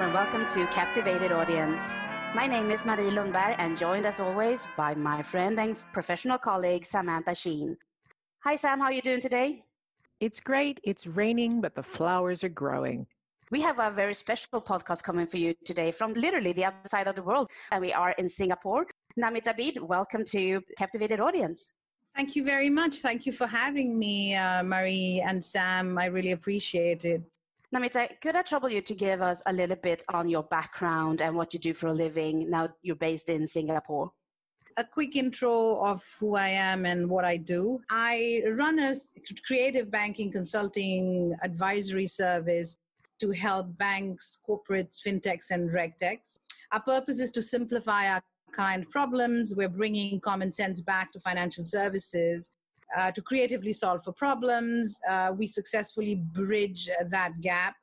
and welcome to Captivated Audience. My name is Marie Lundberg and joined as always by my friend and professional colleague Samantha Sheen. Hi Sam, how are you doing today? It's great. It's raining, but the flowers are growing. We have a very special podcast coming for you today from literally the other side of the world, and we are in Singapore. Namit Abid, welcome to Captivated Audience. Thank you very much. Thank you for having me, uh, Marie and Sam. I really appreciate it. Namita, could I trouble you to give us a little bit on your background and what you do for a living now you're based in Singapore? A quick intro of who I am and what I do. I run a creative banking consulting advisory service to help banks, corporates, fintechs, and regtechs. Our purpose is to simplify our client problems. We're bringing common sense back to financial services uh, to creatively solve for problems. Uh, we successfully bridge that gap.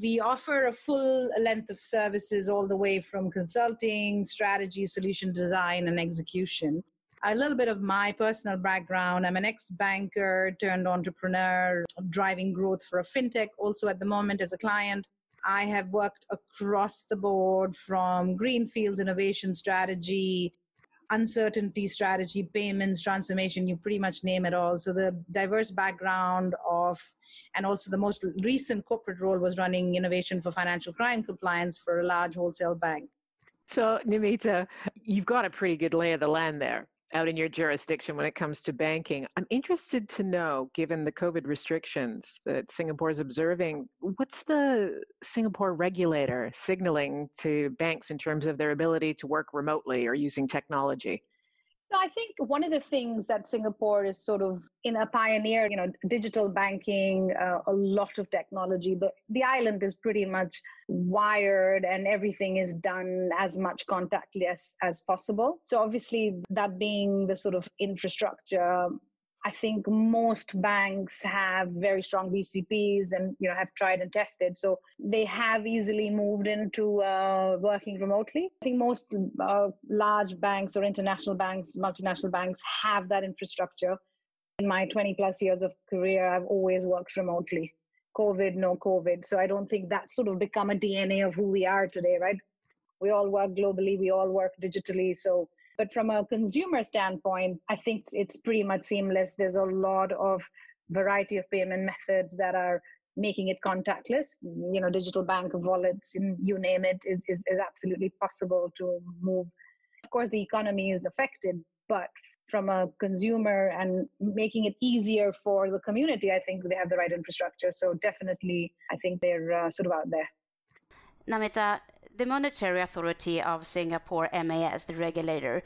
We offer a full length of services all the way from consulting, strategy, solution design, and execution. A little bit of my personal background I'm an ex banker turned entrepreneur, driving growth for a fintech, also at the moment as a client. I have worked across the board from greenfields innovation strategy uncertainty strategy, payments, transformation, you pretty much name it all. So the diverse background of, and also the most recent corporate role was running innovation for financial crime compliance for a large wholesale bank. So, Namita, you've got a pretty good lay of the land there out in your jurisdiction when it comes to banking. I'm interested to know, given the COVID restrictions that Singapore is observing, what's the Singapore regulator signaling to banks in terms of their ability to work remotely or using technology? So I think one of the things that Singapore is sort of in a pioneer, you know, digital banking, uh, a lot of technology. The the island is pretty much wired, and everything is done as much contactless as possible. So obviously, that being the sort of infrastructure I think most banks have very strong BCPs and you know have tried and tested, so they have easily moved into uh, working remotely. I think most uh, large banks or international banks, multinational banks have that infrastructure. In my 20 plus years of career, I've always worked remotely. COVID, no COVID. So I don't think that's sort of become a DNA of who we are today, right? We all work globally, we all work digitally. So but from a consumer standpoint, I think it's pretty much seamless. There's a lot of variety of payment methods that are making it contactless. You know, digital bank wallets, you name it, is, is, is absolutely possible to move. Of course, the economy is affected, but from a consumer and making it easier for the community, I think they have the right infrastructure. So definitely, I think they're uh, sort of out there. Namita, the Monetary Authority of Singapore, MAS, the regulator,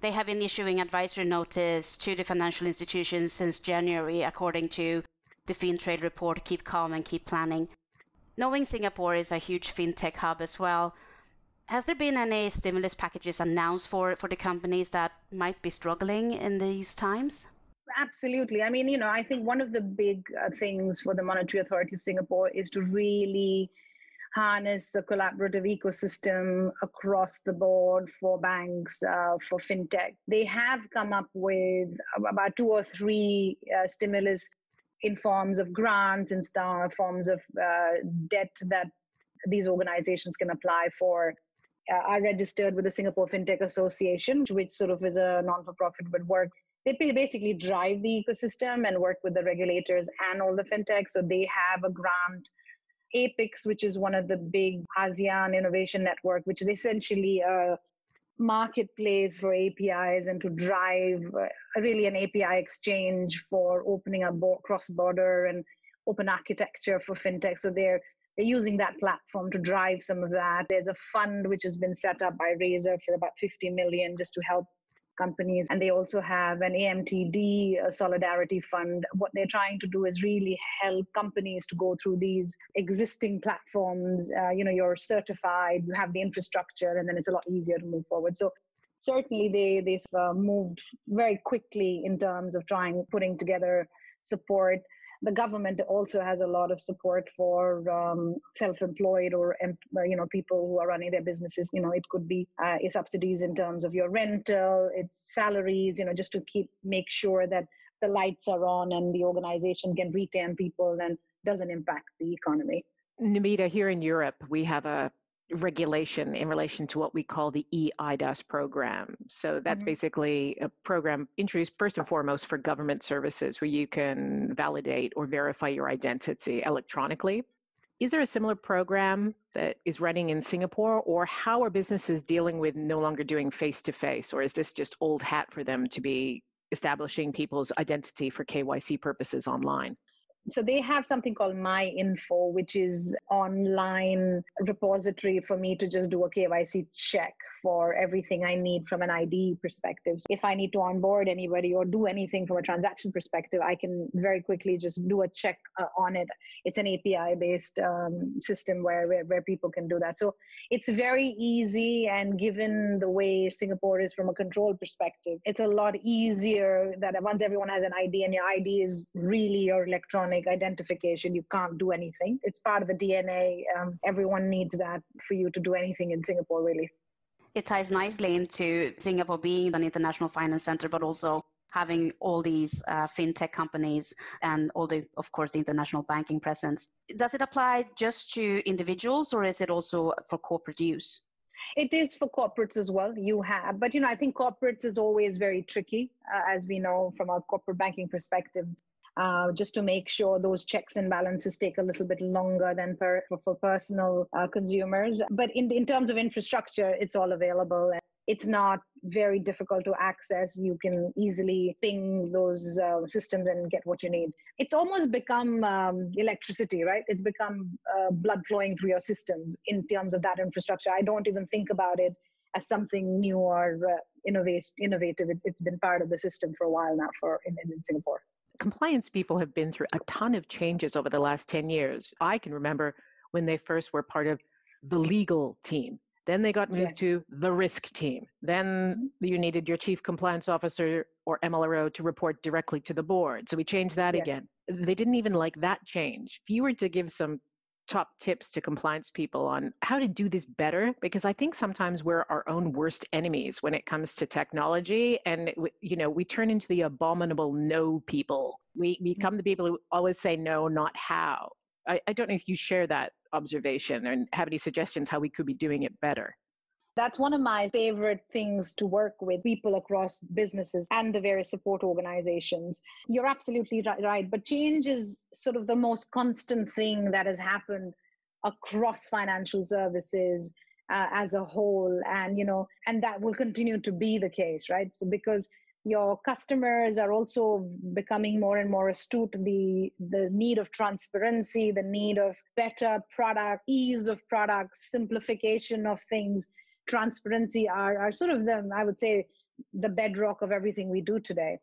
they have been issuing advisory notice to the financial institutions since January, according to the FinTrade report, Keep Calm and Keep Planning. Knowing Singapore is a huge fintech hub as well, has there been any stimulus packages announced for, for the companies that might be struggling in these times? Absolutely. I mean, you know, I think one of the big uh, things for the Monetary Authority of Singapore is to really harness a collaborative ecosystem across the board for banks, uh, for fintech. They have come up with about two or three uh, stimulus in forms of grants and star forms of uh, debt that these organizations can apply for. Uh, are registered with the Singapore FinTech Association, which sort of is a non-for-profit but work they basically drive the ecosystem and work with the regulators and all the fintech. So they have a grant APIX, which is one of the big ASEAN Innovation Network, which is essentially a marketplace for APIs and to drive uh, really an API exchange for opening up cross-border and open architecture for fintech. So they're they're using that platform to drive some of that. There's a fund which has been set up by Razer for about 50 million just to help companies and they also have an AMTD solidarity fund. What they're trying to do is really help companies to go through these existing platforms. Uh, you know you're certified you have the infrastructure and then it's a lot easier to move forward. So certainly they they've uh, moved very quickly in terms of trying putting together support the government also has a lot of support for um, self-employed or uh, you know people who are running their businesses. You know, it could be uh, subsidies in terms of your rental, it's salaries. You know, just to keep make sure that the lights are on and the organization can retain people and doesn't impact the economy. Namita, here in Europe, we have a regulation in relation to what we call the eIDAS program. So that's mm-hmm. basically a program introduced first and foremost for government services where you can validate or verify your identity electronically. Is there a similar program that is running in Singapore, or how are businesses dealing with no longer doing face to face, or is this just old hat for them to be establishing people's identity for KYC purposes online? So they have something called My Info, which is online repository for me to just do a KYC check for everything I need from an ID perspective. So If I need to onboard anybody or do anything from a transaction perspective, I can very quickly just do a check uh, on it. It's an API based um, system where, where, where people can do that. So it's very easy. And given the way Singapore is from a control perspective, it's a lot easier that once everyone has an ID and your ID is really your electronic identification, you can't do anything. It's part of the DNA. Um, everyone needs that for you to do anything in Singapore, really it ties nicely into Singapore being an international finance center, but also having all these uh, fintech companies and all the, of course, the international banking presence. Does it apply just to individuals or is it also for corporate use? It is for corporates as well. You have, but you know, I think corporates is always very tricky, uh, as we know from a corporate banking perspective uh, just to make sure those checks and balances take a little bit longer than for, for, for personal uh, consumers. But in, in terms of infrastructure, it's all available. It's not very difficult to access. You can easily ping those uh, systems and get what you need. It's almost become um, electricity, right? It's become uh, blood flowing through your systems in terms of that infrastructure. I don't even think about it as something new or uh, innovative. It's, it's been part of the system for a while now for in, in Singapore compliance people have been through a ton of changes over the last 10 years. I can remember when they first were part of the legal team. Then they got moved yeah. to the risk team. Then mm-hmm. you needed your chief compliance officer or MLRO to report directly to the board. So we changed that yeah. again. They didn't even like that change. If you were to give some top tips to compliance people on how to do this better because i think sometimes we're our own worst enemies when it comes to technology and you know we turn into the abominable no people. We mm. become the people who always say no not how. I, I don't know if you share that observation and have any suggestions how we could be doing it better that's one of my favorite things to work with people across businesses and the various support organizations. You're absolutely right. But change is sort of the most constant thing that has happened across financial services uh, as a whole. And, you know, and that will continue to be the case, right? So because your customers are also becoming more and more astute the the need of transparency the need of better product ease of products simplification of things transparency are, are sort of the, I would say, the bedrock of everything we do today.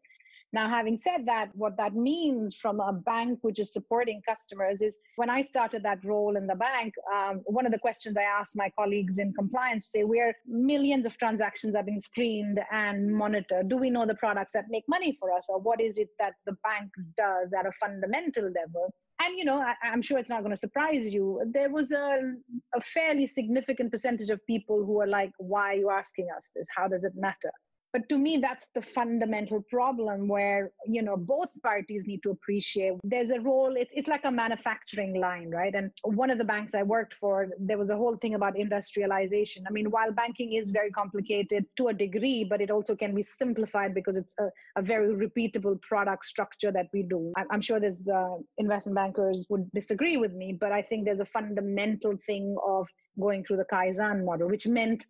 Now, having said that, what that means from a bank which is supporting customers is when I started that role in the bank, um, one of the questions I asked my colleagues in compliance say, where millions of transactions are being screened and monitored, do we know the products that make money for us? Or what is it that the bank does at a fundamental level? And, you know, I, am sure it's not going to surprise you. There was a, a fairly significant percentage of people who are like, why are you asking us this? How does it matter? But to me that's the fundamental problem where you know both parties need to appreciate there's a role it's, it's like a manufacturing line right? And one of the banks i worked for there was a whole thing about industrialization. I mean while banking is very complicated to a degree but it also can be simplified because it's a, a very repeatable product structure that we do. I'm sure there's uh, investment bankers would disagree with me but i think there's a fundamental thing of going through the kaizen model which meant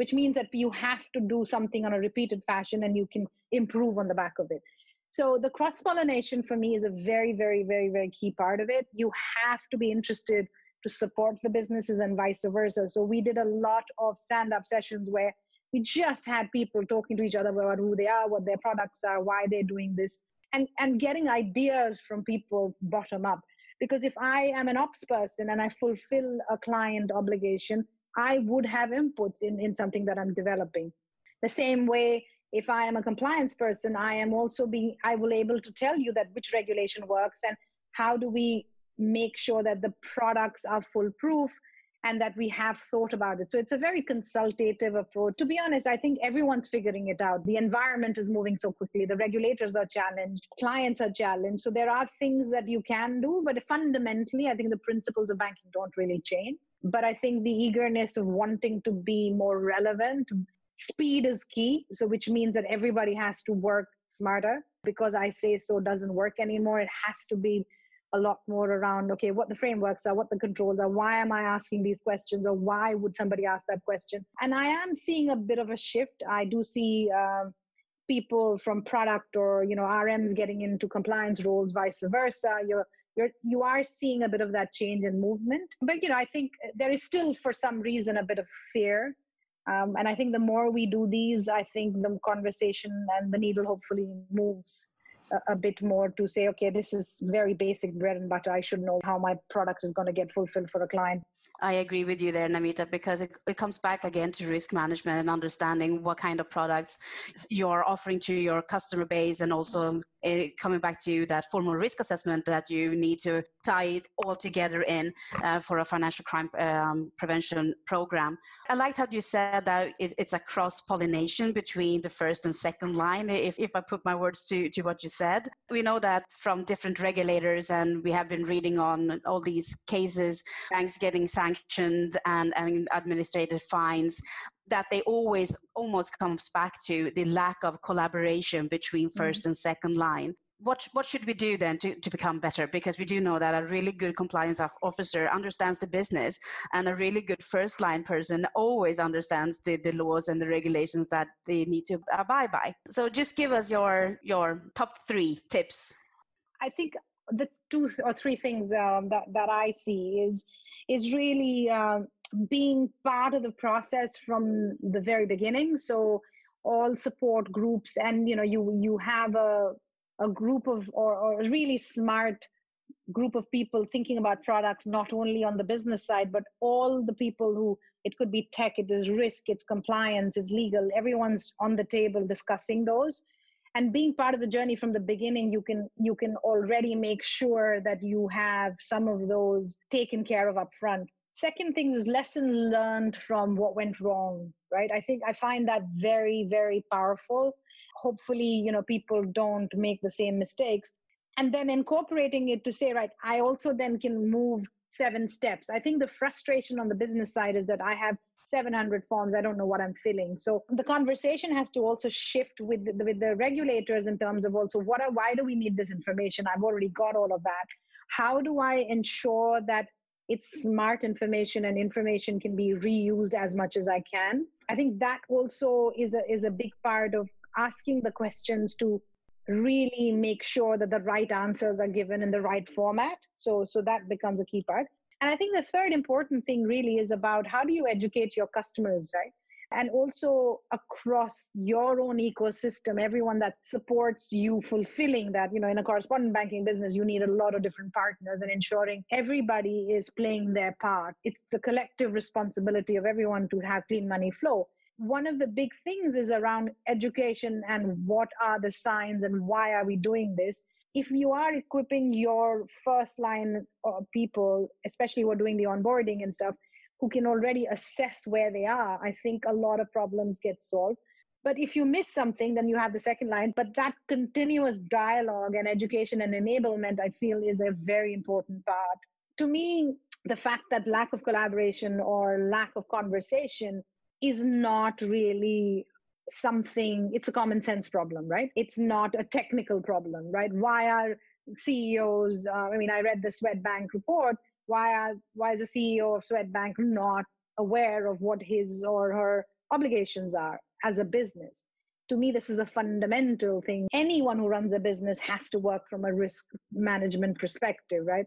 which means that you have to do something on a repeated fashion and you can improve on the back of it. So the cross pollination for me is a very, very, very, very key part of it. You have to be interested to support the businesses and vice versa. So we did a lot of stand up sessions where we just had people talking to each other about who they are, what their products are, why they're doing this, and, and getting ideas from people bottom up. Because if I am an ops person and I fulfill a client obligation, I would have inputs in, in something that I'm developing. The same way, if I am a compliance person, I am also being, I will able to tell you that which regulation works and how do we make sure that the products are foolproof and that we have thought about it. So it's a very consultative approach. To be honest, I think everyone's figuring it out. The environment is moving so quickly, the regulators are challenged, clients are challenged. So there are things that you can do, but fundamentally, I think the principles of banking don't really change. But I think the eagerness of wanting to be more relevant, speed is key. So, which means that everybody has to work smarter because I say so doesn't work anymore. It has to be a lot more around okay what the frameworks are what the controls are why am i asking these questions or why would somebody ask that question? And i am seeing a bit of a shift. I do see um, people from product or you know rms getting into compliance roles vice versa. You're you're you are seeing a bit of that change and movement. But you know i think there is still for some reason a bit of fear. Um, and i think the more we do these i think the conversation and the needle hopefully moves a, bit more to say, okay, this is very basic bread and butter. I should know how my product is going to get fulfilled for a client. I agree with you there, Namita, because it, it comes back again to risk management and understanding what kind of products you're offering to your customer base and also uh, coming back to that formal risk assessment that you need to tie it all together in uh, for a financial crime um, prevention program. I liked how you said that it, it's a cross pollination between the first and second line. If, if I put my words to, to what you said, we know that from different regulators, and we have been reading on all these cases, banks getting sanctioned and, and administrative fines that they always almost comes back to the lack of collaboration between 1st mm-hmm. and second line. What what should we do then to, to become better? Because we do know that a really good compliance officer understands the business and a really good first line person always understands the, the laws and the regulations that they need to abide by. So just give us your your top three tips. I think the two or three things um, that that i see is is really uh, being part of the process from the very beginning. So all support groups and you know you you have a a group of or, or a really smart group of people thinking about products not only on the business side but all the people who it could be tech it is risk it's compliance it's legal everyone's on the table discussing those. And being part of the journey from the beginning you can you can already make sure that you have some of those taken care of up front second thing is lesson learned from what went wrong right? I think i find that very very powerful. Hopefully you know people don't make the same mistakes. And then incorporating it to say right i also then can move seven steps. I think the frustration on the business side is that i have 700 forms. I don't know what i'm filling. So the conversation has to also shift with the, with the regulators in terms of also what are why do we need this information? I've already got all of that. How do i ensure that it's smart information and information can be reused as much as I can. I think that also is a is a big part of asking the questions to really make sure that the right answers are given in the right format. So so that becomes a key part. And I think the third important thing really is about how do you educate your customers, right? And also across your own ecosystem everyone that supports you fulfilling that you know in a correspondent banking business you need a lot of different partners and ensuring everybody is playing their part. It's the collective responsibility of everyone to have clean money flow. One of the big things is around education and what are the signs and why are we doing this. If you are equipping your first line uh, people especially who are doing the onboarding and stuff who can already assess where they are, I think a lot of problems get solved. But if you miss something, then you have the second line. But that continuous dialogue and education and enablement, I feel, is a very important part. To me, the fact that lack of collaboration or lack of conversation is not really something, it's a common sense problem, right? It's not a technical problem, right? Why are CEOs, uh, I mean, I read the Swedbank report why are why is the ceo of swedbank not aware of what his or her obligations are as a business? To me this is a fundamental thing. Anyone who runs a business has to work from a risk management perspective right?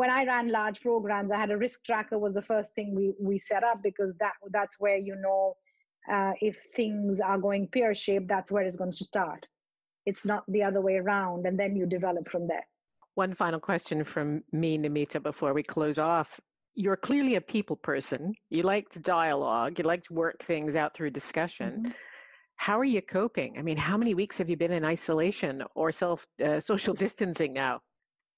When i ran large programs i had a risk tracker was the first thing we, we set up because that that's where you know uh, if things are going pear shaped that's where it's going to start. It's not the other way around and then you develop from there one final question from me, Namita, before we close off. You're clearly a people person. You like to dialogue, you like to work things out through discussion. Mm-hmm. How are you coping? I mean, how many weeks have you been in isolation or self uh, social distancing now?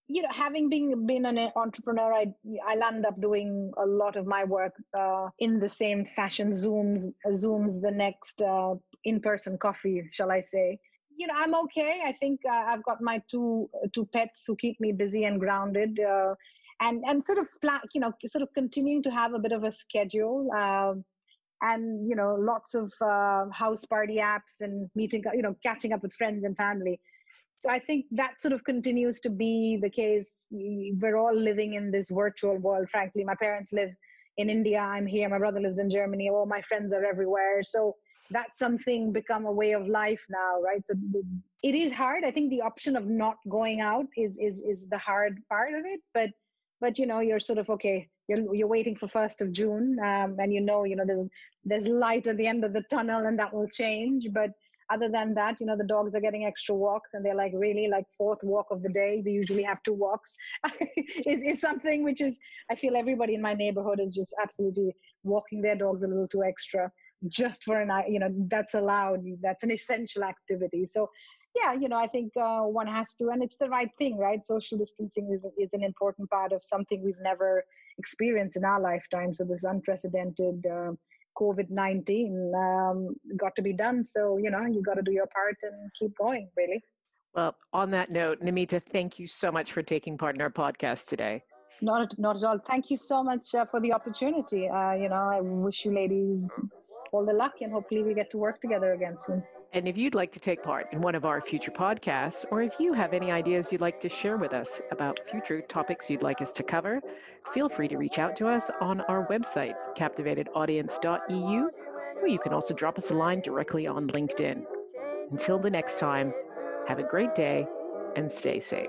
you know, having been been an entrepreneur, I I land up doing a lot of my work uh, in the same fashion. Zooms, zooms, the next uh, in-person coffee, shall I say? You know, I'm okay. I think uh, I've got my two two pets who keep me busy and grounded, uh, and and sort of you know, sort of continuing to have a bit of a schedule. Um, and you know, lots of uh, house party apps and meeting, you know, catching up with friends and family so I think that sort of continues to be the case. We're all living in this virtual world, frankly. My parents live in India, I'm here, my brother lives in Germany, all my friends are everywhere. So that's something become a way of life now, right? So it is hard. I think the option of not going out is is is the hard part of it. But but you know, you're sort of okay. You're you're waiting for first of June, um, and you know, you know, there's there's light at the end of the tunnel, and that will change. But other than that you know the dogs are getting extra walks and they're like really like fourth walk of the day we usually have two walks is, is something which is i feel everybody in my neighborhood is just absolutely walking their dogs a little too extra just for an you know that's allowed that's an essential activity so yeah you know i think uh, one has to and it's the right thing right social distancing is, is an important part of something we've never experienced in our lifetime so this unprecedented uh, COVID 19 um, got to be done. So, you know, you got to do your part and keep going, really. Well, on that note, Namita, thank you so much for taking part in our podcast today. Not, not at all. Thank you so much uh, for the opportunity. Uh, you know, I wish you ladies all the luck and hopefully we get to work together again soon. And if you'd like to take part in one of our future podcasts, or if you have any ideas you'd like to share with us about future topics you'd like us to cover, feel free to reach out to us on our website, captivatedaudience.eu, or you can also drop us a line directly on LinkedIn. Until the next time, have a great day and stay safe.